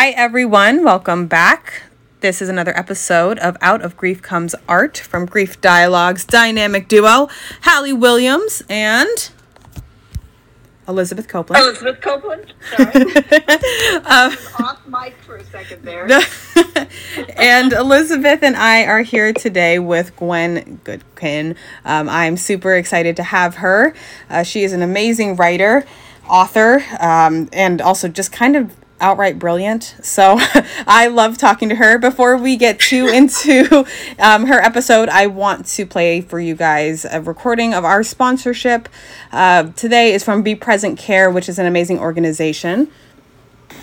Hi, everyone. Welcome back. This is another episode of Out of Grief Comes Art from Grief Dialogues dynamic duo, Hallie Williams and Elizabeth Copeland. Elizabeth Coplan. Sorry. uh, off mic for a second there. and Elizabeth and I are here today with Gwen Goodkin. Um, I'm super excited to have her. Uh, she is an amazing writer, author, um, and also just kind of outright brilliant. So I love talking to her. Before we get too into um, her episode, I want to play for you guys a recording of our sponsorship. Uh, today is from Be Present Care, which is an amazing organization.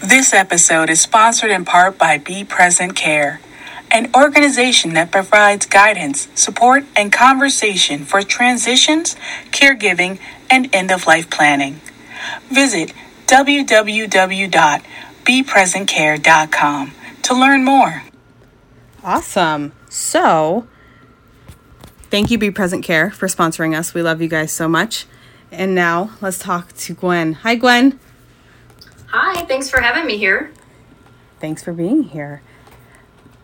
This episode is sponsored in part by Be Present Care, an organization that provides guidance, support, and conversation for transitions, caregiving, and end of life planning. Visit www bepresentcare.com to learn more. Awesome. So, thank you, Be Present Care, for sponsoring us. We love you guys so much. And now let's talk to Gwen. Hi, Gwen. Hi, thanks for having me here. Thanks for being here.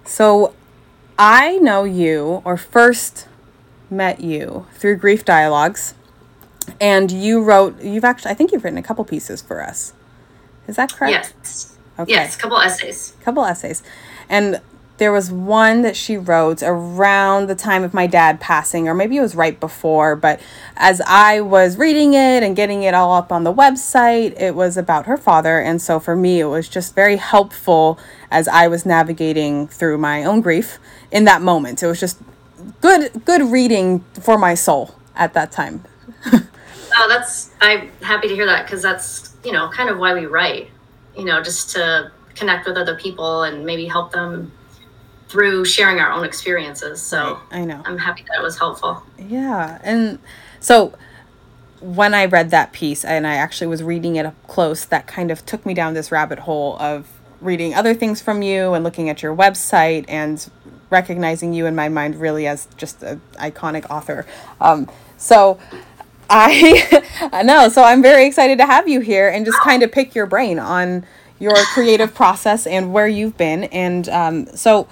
So, I know you, or first met you through Grief Dialogues, and you wrote, you've actually, I think you've written a couple pieces for us. Is that correct? Yes. Okay. Yes, a couple essays. A couple essays. And there was one that she wrote around the time of my dad passing, or maybe it was right before. But as I was reading it and getting it all up on the website, it was about her father. And so for me, it was just very helpful as I was navigating through my own grief in that moment. It was just good, good reading for my soul at that time. oh, that's, I'm happy to hear that because that's, you know, kind of why we write you know, just to connect with other people and maybe help them through sharing our own experiences. So right. I know. I'm happy that it was helpful. Yeah. And so when I read that piece and I actually was reading it up close, that kind of took me down this rabbit hole of reading other things from you and looking at your website and recognizing you in my mind really as just an iconic author. Um, so I know. So I'm very excited to have you here and just kind of pick your brain on your creative process and where you've been. And um, so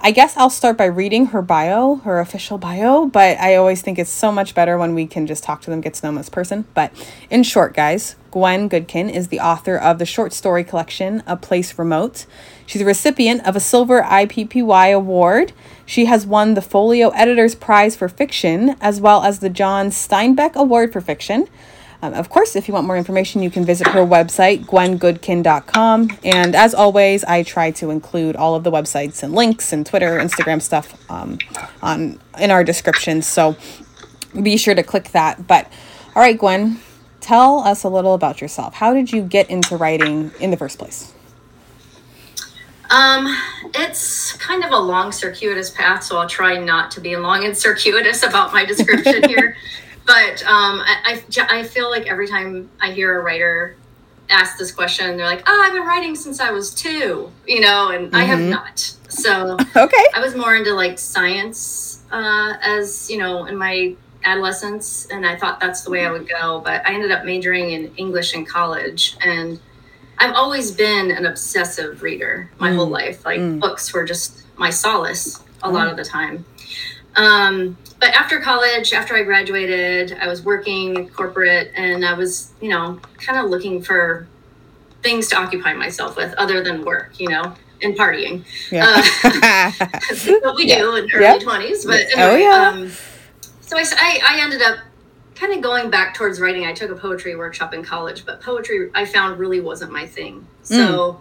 I guess I'll start by reading her bio, her official bio, but I always think it's so much better when we can just talk to them, get to know them as person. But in short, guys, Gwen Goodkin is the author of the short story collection, A Place Remote. She's a recipient of a Silver IPPY Award. She has won the Folio Editor's Prize for Fiction, as well as the John Steinbeck Award for Fiction. Um, of course, if you want more information, you can visit her website, gwengoodkin.com. And as always, I try to include all of the websites and links and Twitter, Instagram stuff um, on in our descriptions. So be sure to click that. But all right, Gwen, tell us a little about yourself. How did you get into writing in the first place? Um, it's kind of a long, circuitous path, so I'll try not to be long and circuitous about my description here but um, I, I, I feel like every time I hear a writer ask this question, they're like, "Oh, I've been writing since I was two, you know," and mm-hmm. I have mm-hmm. not. So okay, I was more into like science uh, as you know in my adolescence, and I thought that's the way I would go. But I ended up majoring in English in college, and I've always been an obsessive reader my mm. whole life. Like mm. books were just my solace a mm. lot of the time. Um, but after college, after I graduated, I was working corporate and I was, you know, kind of looking for things to occupy myself with other than work, you know, and partying. Yeah. Uh, what we yeah. do in early yep. 20s. But oh, anyway, oh, yeah. Um, so I, I ended up kind of going back towards writing. I took a poetry workshop in college, but poetry I found really wasn't my thing. So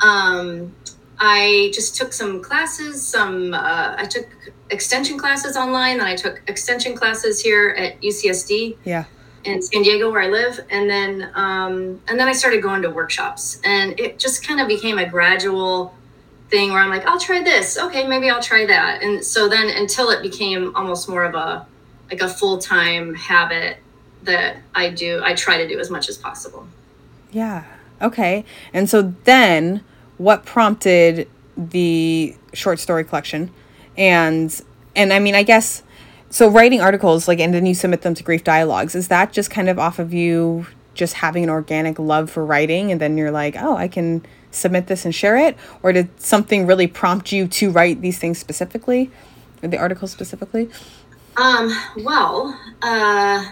mm. um, I just took some classes, some, uh, I took extension classes online. Then I took extension classes here at UCSD. Yeah. In San Diego, where I live, and then um, and then I started going to workshops, and it just kind of became a gradual thing where I'm like, I'll try this. Okay, maybe I'll try that. And so then until it became almost more of a like a full time habit that I do, I try to do as much as possible. Yeah. Okay. And so then what prompted the short story collection? and and i mean i guess so writing articles like and then you submit them to grief dialogues is that just kind of off of you just having an organic love for writing and then you're like, "Oh, I can submit this and share it?" Or did something really prompt you to write these things specifically? Or the article specifically? Um, well, uh,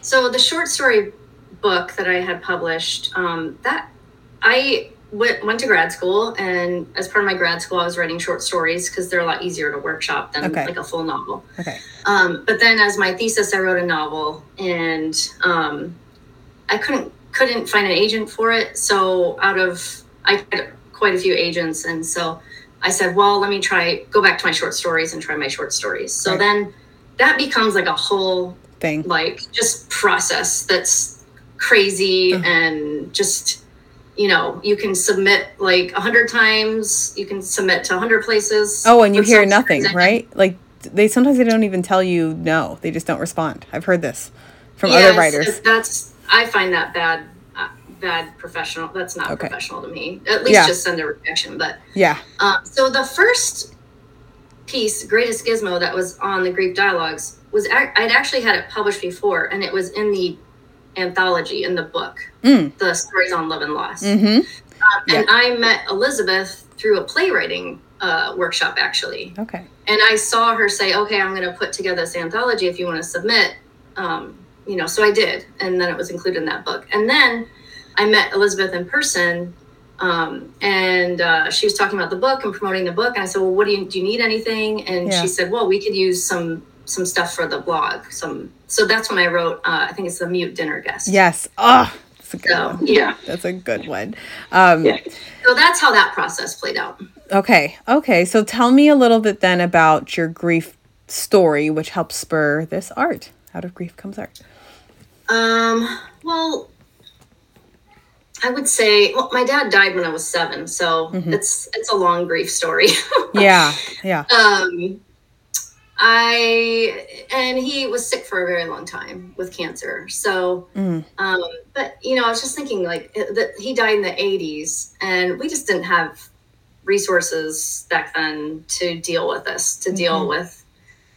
so the short story book that I had published, um, that I went, went to grad school, and as part of my grad school, I was writing short stories because they're a lot easier to workshop than Okay. like a full novel. Okay. Um, but then, as my thesis, I wrote a novel, and um, I couldn't couldn't find an agent for it. So out of I had quite a few agents, and so I said, well, let me try go back to my short stories and try my short stories. So Right. then that becomes like a whole Thing. like just process that's crazy and just you know you can submit like a hundred times you can submit to a hundred places Oh, and you hear nothing, reason. right? Like they sometimes they don't even tell you no. They just don't respond. I've heard this from Yes, other writers. that's i find that bad uh, bad professional that's not Okay. professional to me at least Yeah. just send a rejection but Yeah. Um, so the first piece, Greatest Gizmo, that was on the Grief Dialogues was ac- I'd actually had it published before, and it was in the anthology in the book, Mm. the stories on love and loss. Mm-hmm. And I met Elizabeth through a playwriting uh, workshop, actually, Okay. and I saw her say, "Okay, I'm going to put together this anthology if you want to submit." Um, you know, so I did, and then it was included in that book. And then I met Elizabeth in person, um, and uh, she was talking about the book and promoting the book. And I said, "Well, what do you do? You need anything?" And Yeah. she said, "Well, we could use some some stuff for the blog." Some so that's when I wrote. Uh, I think it's the mute dinner guest. Yes. Oh, that's a good So one. yeah, That's a good one. Um, Yeah. so that's how that process played out. Okay. Okay. So tell me a little bit then about your grief story, which helped spur this art. Out of grief comes art. Um, well, I would say, well, my dad died when I was seven, so Mhm. it's it's a long grief story. Yeah. Yeah. um, I and he was sick for a very long time with cancer. So, Mm. um, but you know, I was just thinking like that he died in the '80s, and we just didn't have resources back then to deal with this, to deal Mhm. with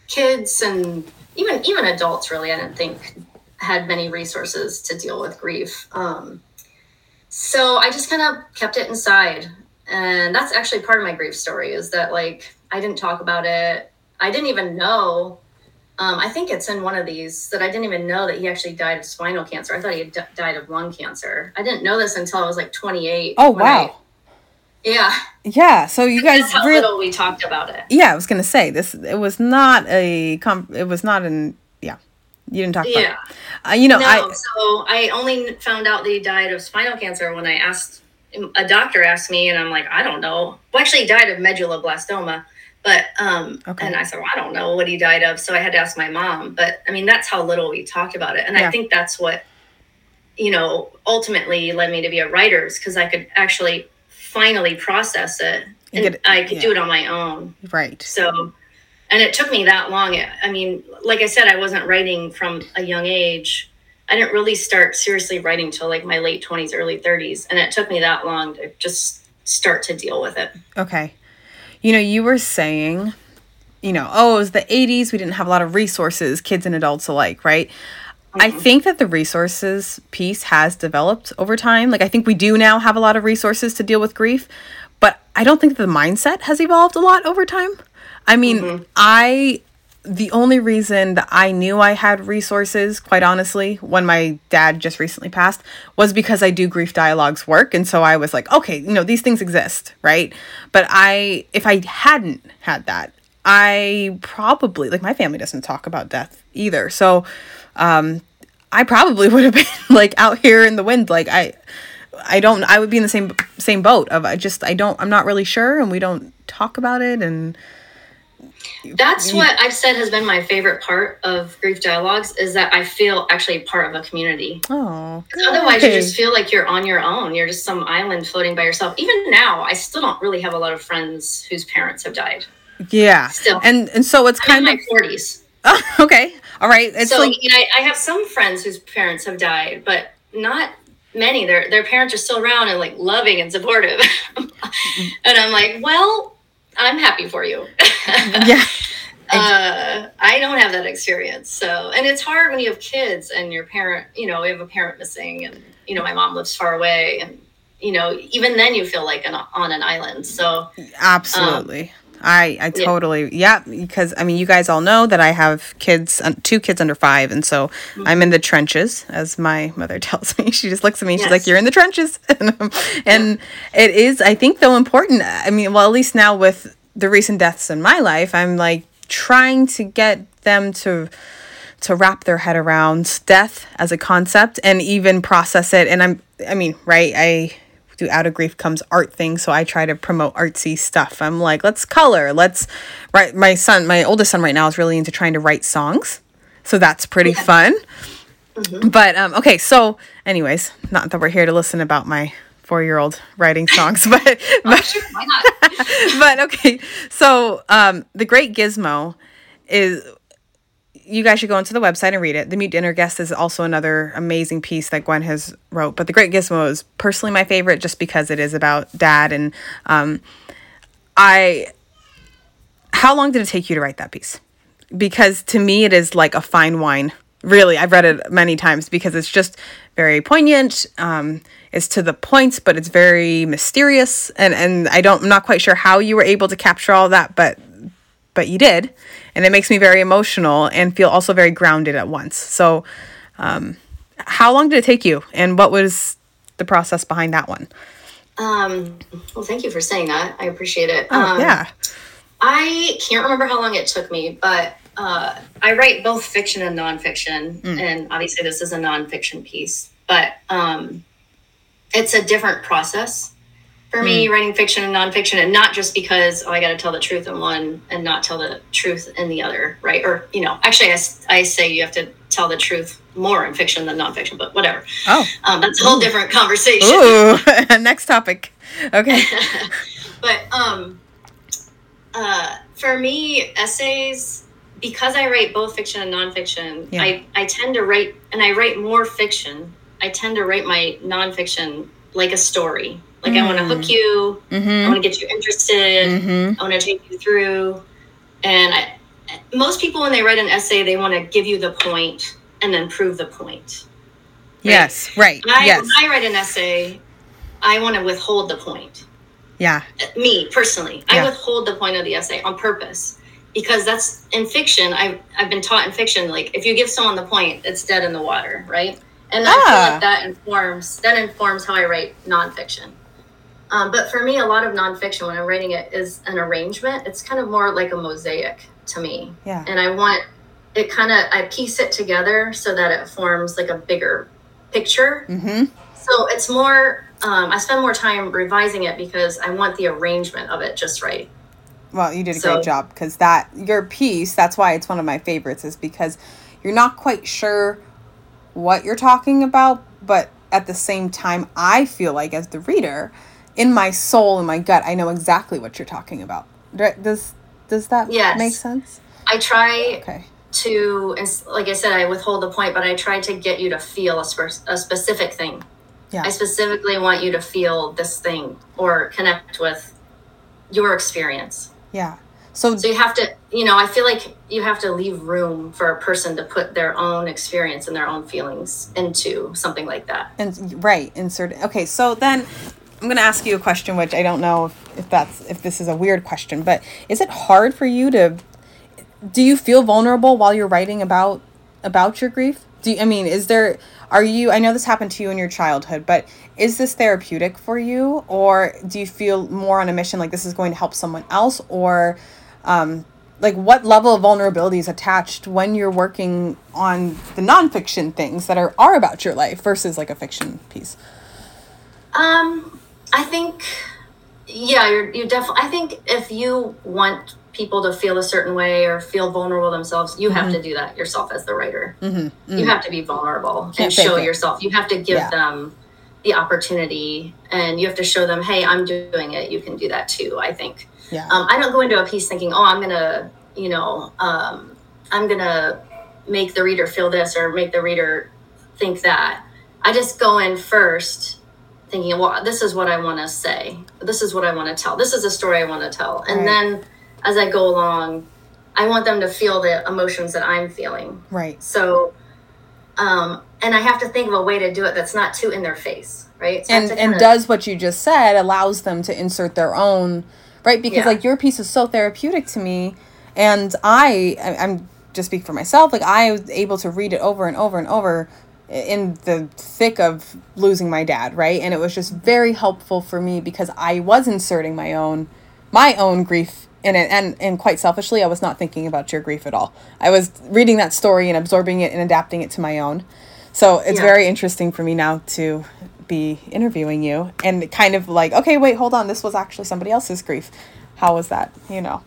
kids and even even adults. Really, I didn't think had many resources to deal with grief. Um, so I just kind of kept it inside, and that's actually part of my grief story. Is that like I didn't talk about it. I didn't even know. Um, I think it's in one of these that I didn't even know that he actually died of spinal cancer. I thought he had d- died of lung cancer. I didn't know this until I was like 28. Oh when I- wow. yeah. Yeah. So you guys how really. little we talked about it. Yeah, I was gonna say this. It was not a. Com- it was not an. Yeah. You didn't talk about. Yeah. It. Uh, you know, no, I. so I only found out that he died of spinal cancer when I asked a doctor asked me, and I'm like, I don't know. Well, actually, he died of medulloblastoma, but um, Okay. and I said, well, I don't know what he died of, so I had to ask my mom. But I mean, that's how little we talked about it, and Yeah. I think that's what you know ultimately led me to be a writer, because I could actually finally process it, You and get I could yeah. do it on my own. Right. So, and it took me that long. I mean, like I said, I wasn't writing from a young age. I didn't really start seriously writing till like my late 20s, early 30s. And it took me that long to just start to deal with it. Okay. You know, you were saying, you know, oh, it was the 80s. We didn't have a lot of resources, kids and adults alike, right? I mm-hmm. think that the resources piece has developed over time. Like, I think we do now have a lot of resources to deal with grief, but I don't think the mindset has evolved a lot over time. I mean, I, the only reason that I knew I had resources, quite honestly, when my dad just recently passed, was because I do grief dialogues work. And so I was like, okay, you know, these things exist, right? But I, if I hadn't had that, I probably, like, my family doesn't talk about death either. So, um, I probably would have been like out here in the wind. Like I, I don't. I would be in the same same boat of I just I don't. I'm not really sure, and we don't talk about it. And That's what I've said has been my favorite part of grief dialogues is that I feel actually part of a community. oh, Otherwise, you just feel like you're on your own. You're just some island floating by yourself. Even now, I still don't really have a lot of friends whose parents have died. yeah. Still. And and so it's kind my of 40s. okay. All right. It's so like you know, I, I have some friends whose parents have died, but not many. Their their parents are still around and like loving and supportive. and I'm like, well, I'm happy for you. yeah. uh, I don't have that experience. So, and it's hard when you have kids and your parent, you know, you have a parent missing, and you know, my mom lives far away, and you know, even then you feel like an, on an island. So, absolutely. Um, I I totally yeah because I mean you guys all know that I have kids two kids under five and so mm-hmm. I'm in the trenches as my mother tells me she just looks at me yes. she's like you're in the trenches and, um, and yeah. it is I think though important I mean well at least now with the recent deaths in my life I'm like trying to get them to to wrap their head around death as a concept and even process it and I'm I mean right I do out of grief comes art thing so i try to promote artsy stuff i'm like let's color let's write my son my oldest son right now is really into trying to write songs so that's pretty yeah. fun mm-hmm. but um okay so anyways not that we're here to listen about my four-year-old writing songs but but, oh, sure, why not? but okay so um the great gizmo is you guys should go onto the website and read it. The Mute Dinner Guest is also another amazing piece that Gwen has wrote. But The Great Gizmo is personally my favorite just because it is about dad and um, I. How long did it take you to write that piece? Because to me, it is like a fine wine. Really, I've read it many times because it's just very poignant. Um, it's to the points, but it's very mysterious, and and I don't, I'm not quite sure how you were able to capture all that, but but you did and it makes me very emotional and feel also very grounded at once. So, um, how long did it take you, and what was the process behind that one? Um, well, thank you for saying that. I appreciate it. Oh, um, yeah. I can't remember how long it took me, but uh, I write both fiction and nonfiction, mm. and obviously this is a nonfiction piece, but um, it's a different process for me, mm. writing fiction and nonfiction, and not just because oh, I got to tell the truth in one and not tell the truth in the other, right? Or you know, actually, I, I say you have to tell the truth more in fiction than nonfiction, but whatever. Oh, um, that's a whole Ooh. different conversation. Ooh, next topic. Okay. but um, uh, for me, essays because I write both fiction and nonfiction, yeah. I I tend to write, and I write more fiction. I tend to write my nonfiction like a story like, mm. I want to hook you. Mm-hmm. I want to get you interested. Mm-hmm. I want to take you through. And I, most people, when they write an essay, they want to give you the point and then prove the point. Right? Yes, right. I, yes. When I write an essay, I want to withhold the point. Yeah. Me personally, yeah. I withhold the point of the essay on purpose because that's in fiction. I've, I've been taught in fiction, like if you give someone the point, it's dead in the water, right? And ah. I feel like ah. that informs that informs how I write nonfiction. Um, but for me, a lot of nonfiction when I'm writing it is an arrangement. It's kind of more like a mosaic to me. Yeah. And I want it kind of I piece it together so that it forms like a bigger picture. Mm-hmm. So it's more. Um, I spend more time revising it because I want the arrangement of it just right. Well, you did a so, great job because that your piece. That's why it's one of my favorites. Is because you're not quite sure what you're talking about, but at the same time, I feel like as the reader in my soul in my gut i know exactly what you're talking about. Does does that yes. make sense? I try okay. to like i said i withhold the point but i try to get you to feel a, spe- a specific thing. Yeah. i specifically want you to feel this thing or connect with your experience. Yeah. So, so you have to you know i feel like you have to leave room for a person to put their own experience and their own feelings into something like that. And right insert okay so then I'm going to ask you a question, which I don't know if, if that's if this is a weird question, but is it hard for you to? Do you feel vulnerable while you're writing about about your grief? Do you, I mean, is there? Are you? I know this happened to you in your childhood, but is this therapeutic for you, or do you feel more on a mission like this is going to help someone else, or um, like what level of vulnerability is attached when you're working on the nonfiction things that are are about your life versus like a fiction piece? Um, I think, yeah, you're you definitely. I think if you want people to feel a certain way or feel vulnerable themselves, you mm-hmm. have to do that yourself as the writer. Mm-hmm. Mm-hmm. You have to be vulnerable Can't and show yourself. You have to give yeah. them the opportunity, and you have to show them, "Hey, I'm doing it. You can do that too." I think. Yeah. Um, I don't go into a piece thinking, "Oh, I'm gonna," you know, um, I'm gonna make the reader feel this or make the reader think that. I just go in first thinking, well, this is what I want to say. This is what I want to tell. This is a story I want to tell. And right. then as I go along, I want them to feel the emotions that I'm feeling. Right. So, um, and I have to think of a way to do it that's not too in their face, right? So and and kinda- does what you just said allows them to insert their own right because Yeah. like your piece is so therapeutic to me and i I- i'm just speak for myself like i was able to read it over and over and over in the thick of losing my dad right and it was just very helpful for me because i was inserting my own my own grief in it and and quite selfishly i was not thinking about your grief at all i was reading that story and absorbing it and adapting it to my own so it's Yeah. very interesting for me now to be interviewing you and kind of like, okay, wait, hold on, this was actually somebody else's grief. How was that? You know.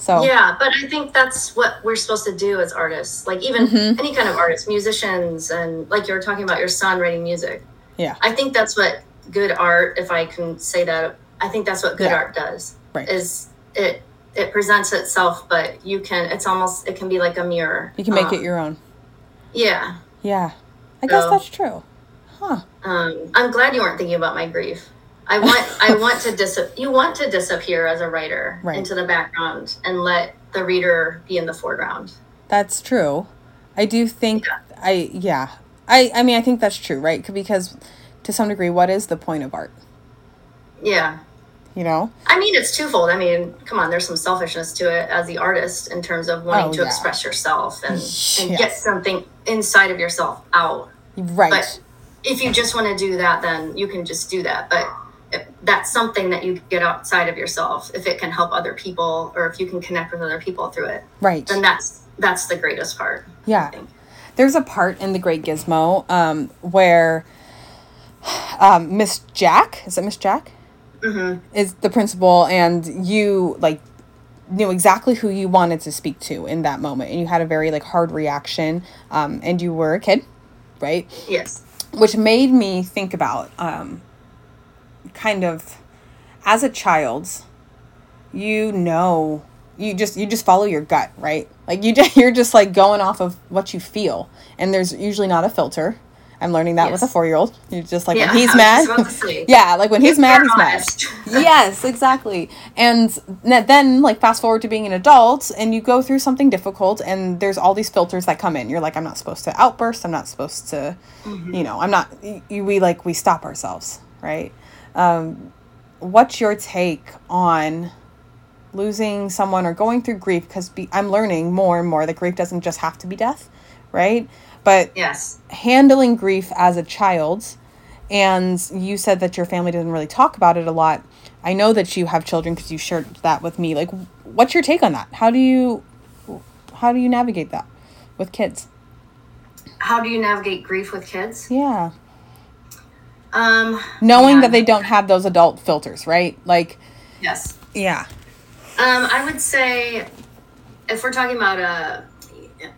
So Yeah, but I think that's what we're supposed to do as artists. Like even Mm-hmm. any kind of artists, musicians, and like you were talking about your son writing music. yeah. I think that's what good art, if I can say that, I think that's what good Yeah. art does. Right. Is it it presents itself, but you can. It's almost it can be like a mirror. You can make Um, it your own. Yeah. Yeah. I guess that's true. Huh. Um, I'm glad you weren't thinking about my grief. I want I want to dis you want to disappear as a writer Right. into the background and let the reader be in the foreground. That's true. I do think I yeah. I I mean I think that's true, right? Because to some degree what is the point of art? Yeah. You know? I mean, it's twofold. I mean, come on, there's some selfishness to it as the artist in terms of wanting Oh, to yeah. express yourself and, and get something inside of yourself out. Right. But if you just want to do that, then you can just do that. But that's something that you get outside of yourself. If it can help other people, or if you can connect with other people through it, right. then that's that's the greatest part. Yeah. There's a part in The Great Gizmo um, where um, Miss Jack, is it Miss Jack? hmm Is the principal, and you like knew exactly who you wanted to speak to in that moment, and you had a very like hard reaction, um, and you were a kid, right? Yes. which made me think about um, kind of as a child you know you just you just follow your gut right like you you're just like going off of what you feel and there's usually not a filter i'm learning that with a four-year-old you're just like Yeah, when he's mad just about to say. yeah like when he's mad he's mad yes, exactly. And then, like, fast forward to being an adult, and you go through something difficult, and there's all these filters that come in. You're like, I'm not supposed to outburst. I'm not supposed to, mm-hmm. you know, I'm not. y- y- We like we stop ourselves, right? Um, what's your take on losing someone or going through grief? Because I'm learning more and more that grief doesn't just have to be death, right? But Yes. handling grief as a child and you said that your family didn't really talk about it a lot i know that you have children because you shared that with me like what's your take on that how do you how do you navigate that with kids How do you navigate grief with kids? yeah Um, knowing yeah. that they don't have those adult filters right? Like Yes. yeah. Um, I would say if we're talking about uh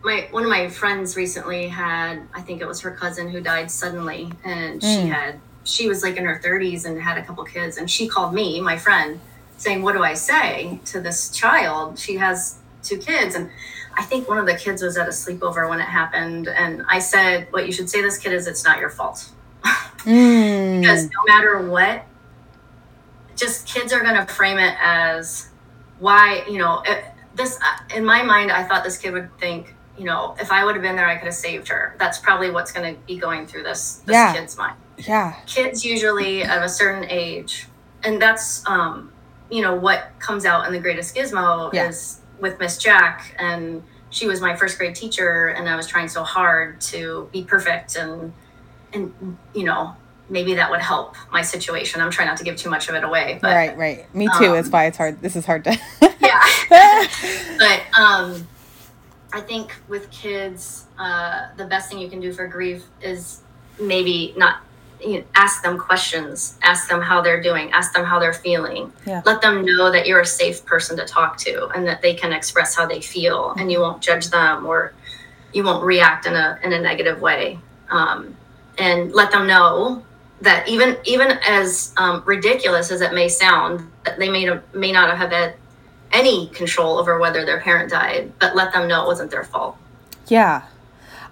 my one of my friends recently had I think it was her cousin who died suddenly and she had she was like in her 30s and had a couple kids and she called me my friend saying what do I say to this child? She has two kids. And I think one of the kids was at a sleepover when it happened and I said what you should say to this kid is it's not your fault mm. because no matter what just kids are going to frame it as why you know it, this uh, in my mind i thought this kid would think you know if i would have been there i could have saved her that's probably what's going to be going through this this Yeah. kid's mind yeah kids usually at a certain age and that's um you know what comes out in the greatest gizmo Yeah. is with miss jack and she was my first grade teacher and i was trying so hard to be perfect and and you know maybe that would help my situation. I'm trying not to give too much of it away but right right. Me too. It's um, why it's hard. This is hard to yeah. But um i think with kids uh the best thing you can do for grief is maybe not you know, ask them questions. Ask them how they're doing. Ask them how they're feeling. Yeah. let them know that you're a safe person to talk to and that they can express how they feel and you won't judge them or you won't react in a in a negative way. Um, and let them know that even even as um, ridiculous as it may sound that they may may not have had any control over whether their parent died but let them know it wasn't their fault Yeah.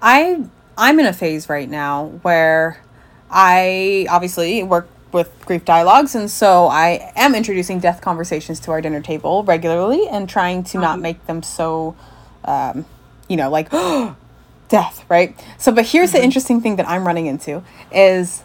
I I'm in a phase right now where I obviously work with grief dialogues and so i am introducing death conversations to our dinner table regularly and trying to not make them so um, you know like death right? So but here's the interesting thing that i'm running into is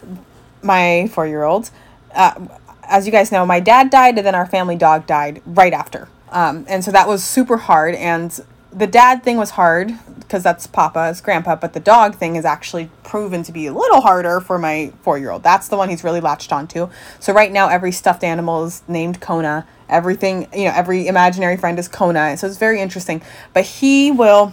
my four year old uh, as you guys know my dad died and then our family dog died right after. Um, and so that was super hard and the dad thing was hard because that's papa's grandpa but the dog thing is actually proven to be a little harder for my four year old that's the one he's really latched onto. So right now every stuffed animal is named kona. Everything you know every imaginary friend is kona. So it's very interesting. But he will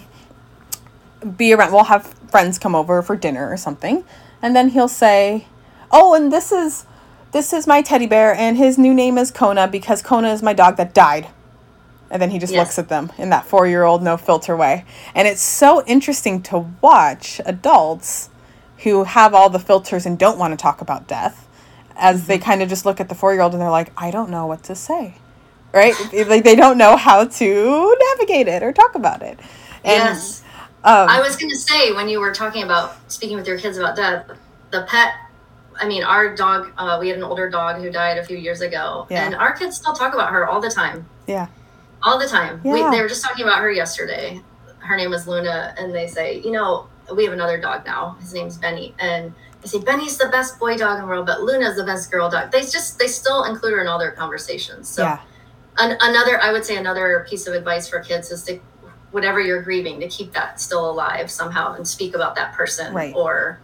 be around we'll have friends come over for dinner or something. And then he'll say oh and this is this is my teddy bear and his new name is kona because kona is my dog that died. And then he just Yes. looks at them in that four year old no filter way. And it's so interesting to watch adults who have all the filters and don't want to talk about death as they mm-hmm. kind of just look at the four year old and they're like i don't know what to say right? Like they don't know how to navigate it or talk about it. And yes. Um, I was going to say when you were talking about speaking with your kids about death, the pet. I mean, our dog. Uh, we had an older dog who died a few years ago, Yeah. and our kids still talk about her all the time. yeah All the time. We, Yeah. they were just talking about her yesterday. Her name was Luna, and they say, you know, we have another dog now. His name's Benny, and they say Benny's the best boy dog in the world, but Luna's the best girl dog. They just they still include her in all their conversations. So yeah an, another i would say another piece of advice for kids is to whatever you're grieving to keep that still alive somehow and speak about that person Right. or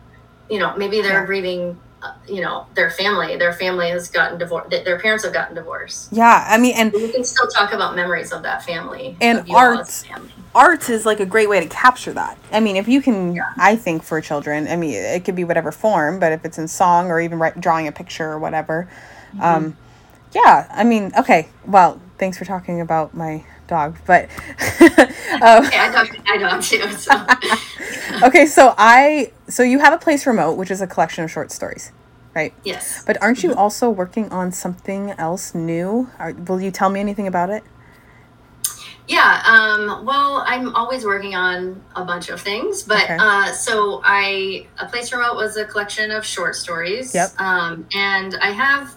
you know maybe they're Yeah. grieving uh, you know their family their family has gotten divorced their parents have gotten divorced yeah i mean and you can still talk about memories of that family And art- as a family. art is like a great way to capture that. I mean, if you can, I think for children, I mean, it could be whatever form, but if it's in song or even write, drawing a picture or whatever, um, yeah. I mean, okay. Well, thanks for talking about my dog, but um, okay i dog i dog too so okay. So I, so you have a place remote, which is a collection of short stories, right? yes But aren't you also working on something else new? Are, will you tell me anything about it? Yeah, um, well, I'm always working on a bunch of things, but Okay. uh, so I a place remote was a collection of short stories. Yep. Um, and I have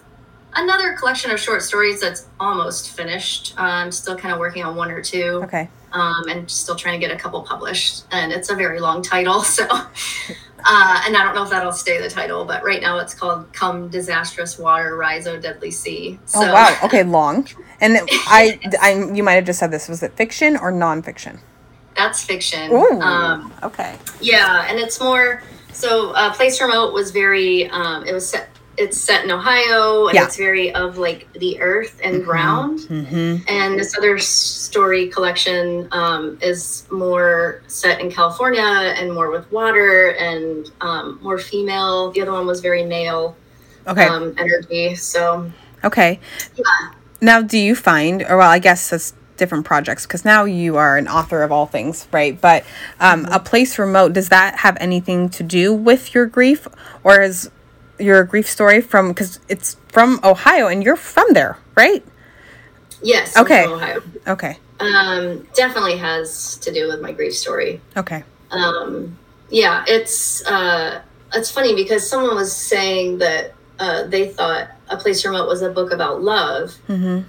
another collection of short stories that's almost finished. Uh, I'm still kind of working on one or two, Okay. um, and still trying to get a couple published. And it's a very long title, so. Uh, and I don't know if that'll stay the title, but right now it's called "Come Disastrous Water, Rise, O Deadly Sea." So, oh wow. Okay, long. And I, I, you might have just said this. Was it fiction or nonfiction? that's fiction. Ooh. Um, okay. Yeah, and it's more so. Uh, Place Remote was very. Um, it was set. It's set in Ohio, and Yeah. it's very of like the earth and ground. Mm-hmm. And this other story collection um, is more set in California and more with water and um, more female. The other one was very male Okay. um, energy. So okay. yeah, Now, do you find, or well, I guess that's different projects because now you are an author of all things, right? But um, Mm-hmm. a place remote does that have anything to do with your grief, or is your grief story from because it's from Ohio and you're from there, right? yes, Okay. Ohio. Okay. Um, definitely has to do with my grief story. Okay. um, yeah, it's uh, it's funny because someone was saying that uh, they thought a place remote was a book about love, Mm-hmm. and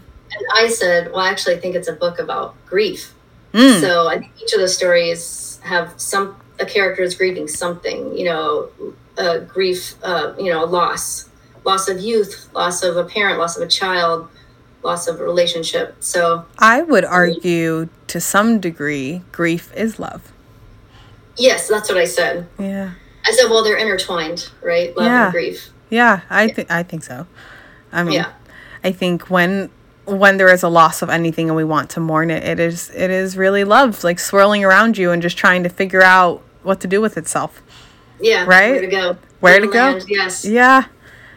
I said, well, I actually think it's a book about grief. Mm. So I think each of the stories have some a character is grieving something, you know, uh, grief, uh, you know, loss, loss of youth, loss of a parent, loss of a child, loss of a relationship. So I would argue to some degree, grief is love. yes, that's what I said. Yeah. I said, well, they're intertwined, right? Love Yeah. and grief. Yeah, I think I think so. I mean, Yeah. I think when when there is a loss of anything and we want to mourn it, it is it is really love, like swirling around you and just trying to figure out what to do with itself. Yeah. Right? Where to go? Where to go? Yes. Yeah.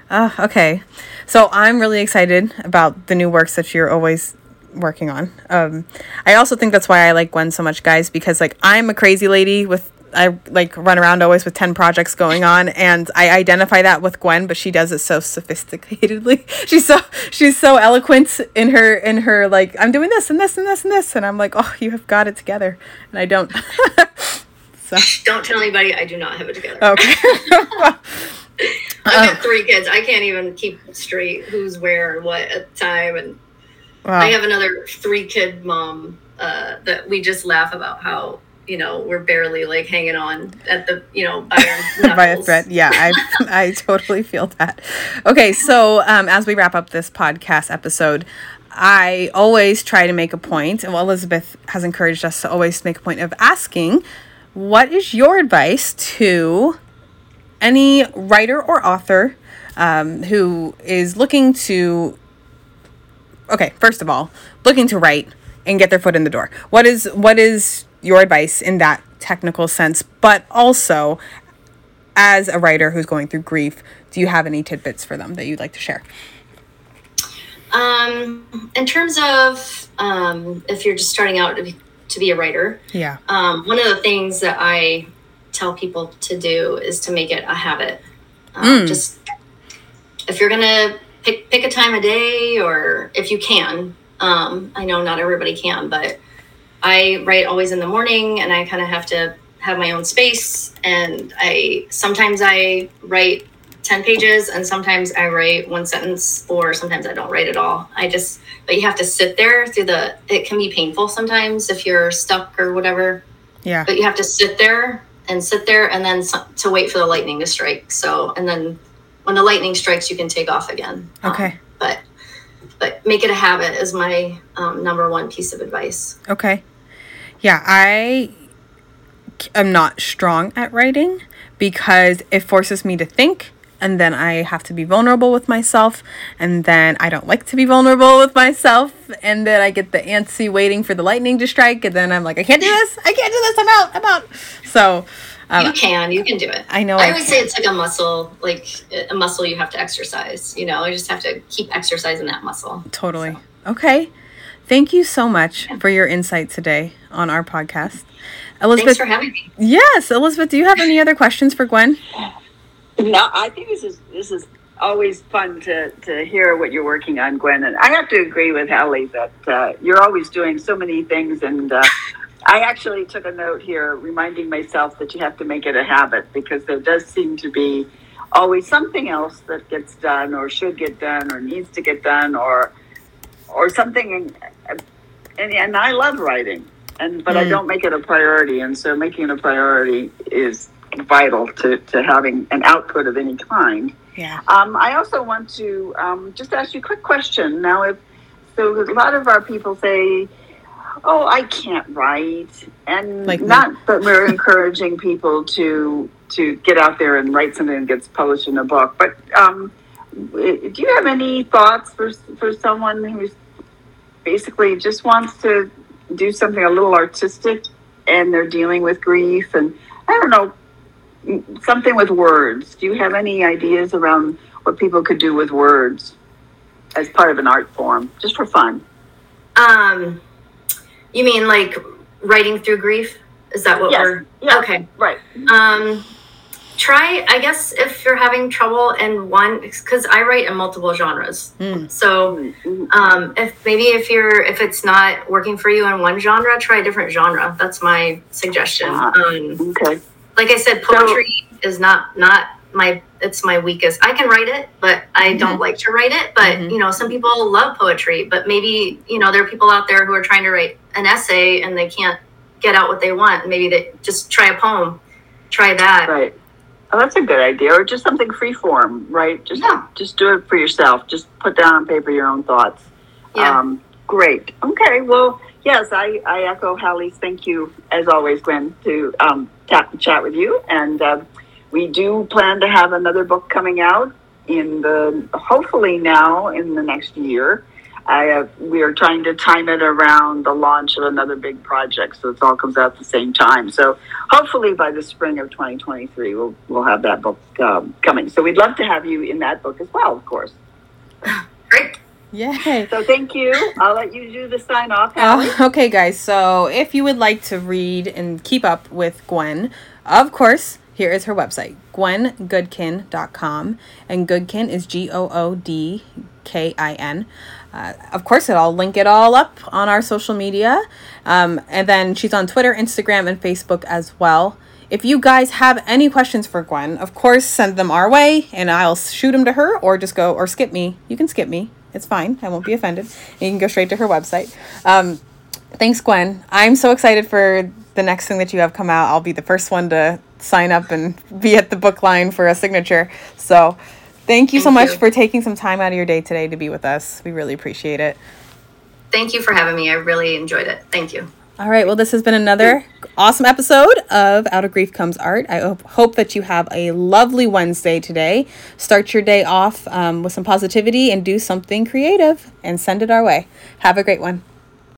Uh, okay. So I'm really excited about the new works that you're always working on. Um, I also think that's why I like Gwen so much, guys, because like I'm a crazy lady with I like run around always with 10 projects going on and I identify that with Gwen, but she does it so sophisticatedly. She's so she's so eloquent in her in her like I'm doing this and this and this and this and I'm like, "Oh, you have got it together." And I don't. so Don't tell anybody I do not have it together. Okay. I've got three kids. I can't even keep straight who's where and what at the time. And Wow. I have another three kid mom uh, that we just laugh about how you know we're barely like hanging on at the you know by our by a thread. Yeah, I I totally feel that. Okay, so um, as we wrap up this podcast episode, I always try to make a point, and well, Elizabeth has encouraged us to always make a point of asking, what is your advice to any writer or author um, who is looking to okay first of all looking to write and get their foot in the door? What is what is your advice in that technical sense? But also as a writer who's going through grief do you have any tidbits for them that you'd like to share? Um, in terms of um, if you're just starting out to be, a writer, yeah um, one of the things that I tell people to do is to make it a habit. Um, Mm. Just if you're gonna pick pick a time of day, or if you can. Um, I know not everybody can, but I write always in the morning, and I kind of have to have my own space. And I sometimes I write 10 pages and sometimes I write one sentence or sometimes I don't write at all. I just but you have to sit there through the it can be painful sometimes if you're stuck or whatever, yeah but you have to sit there and sit there and then to wait for the lightning to strike. So and then when the lightning strikes you can take off again. Um, okay but but make it a habit is my um, number one piece of advice. Okay. Yeah, i am not strong at writing because it forces me to think and then I have to be vulnerable with myself and then I don't like to be vulnerable with myself and then I get the antsy waiting for the lightning to strike and then I'm like I can't do this. I can't do this. I'm out. I'm out. So, you um, can, you can do it. I know I I always say it's like a muscle, like a muscle you have to exercise. You know, you just have to keep exercising that muscle. totally. Okay. Thank you so much for your insight today on our podcast. Elizabeth, Thanks Elizabeth, for having me. yes, Elizabeth, do you have any other questions for Gwen? No, I think this is this is always fun to to hear what you're working on, Gwen. And I have to agree with Hallie that uh, you're always doing so many things. And uh, I actually took a note here, reminding myself that you have to make it a habit because there does seem to be always something else that gets done, or should get done, or needs to get done, or or something. And and I love writing, and but I Mm. don't make it a priority. And so making it a priority is vital to, to having an output of any kind. Yeah. Um, I also want to um, just ask you a quick question. Now, if so, a lot of our people say, "Oh, I can't write," and Like me. not that we're encouraging people to to get out there and write something that gets published in a book. But um, do you have any thoughts for for someone who's basically just wants to do something a little artistic and they're dealing with grief and I don't know something with words. Do you have any ideas around what people could do with words as part of an art form, just for fun? Um, you mean like writing through grief? Is that what Yes. we're Yeah. okay? Right. Um, try. I guess if you're having trouble in one, because I write in multiple genres. Mm. So um, if maybe if you're if it's not working for you in one genre, try a different genre. That's my suggestion. Ah. Um, Okay. Like I said, poetry is not not my it's my weakest. I can write it, but I don't like to write it. But Mhm. you know, some people love poetry, but maybe you know there are people out there who are trying to write an essay and they can't get out what they want. Maybe they just try a poem. Try that. Right. Oh, that's a good idea. Or just something free form, right? Just Yeah. just do it for yourself. Just put down on paper your own thoughts. Yeah. Um, great. Okay. Well, yes, I, I echo Hallie's thank you, as always, Gwen, to um, tap and chat with you. And uh, we do plan to have another book coming out in the, hopefully now in the next year. I, uh, we are trying to time it around the launch of another big project, so it all comes out at the same time. So hopefully by the spring of 2023, we'll we'll have that book um, coming. So we'd love to have you in that book as well, of course. Yay. So thank you. I'll let you do the sign off. Oh, okay, guys. So if you would like to read and keep up with Gwen, of course, here is her website, gwengoodkin.com. And Goodkin is G O O D K I N. Uh, of course, I'll link it all up on our social media. Um, and then she's on Twitter, Instagram, and Facebook as well. if you guys have any questions for Gwen, of course, send them our way and I'll shoot them to her or just go or skip me. You can skip me. It's fine. I won't be offended. And you can go straight to her website. Um, thanks, Gwen. I'm so excited for the next thing that you have come out. I'll be the first one to sign up and be at the book line for a signature. So thank you so much you. for taking some time out of your day today to be with us. We really appreciate it. Thank you for having me. I really enjoyed it. Thank you. All right. Well, this has been another awesome episode of Out of Grief Comes Art. I hope, that you have a lovely Wednesday today. Start your day off um, with some positivity and do something creative and send it our way. Have a great one.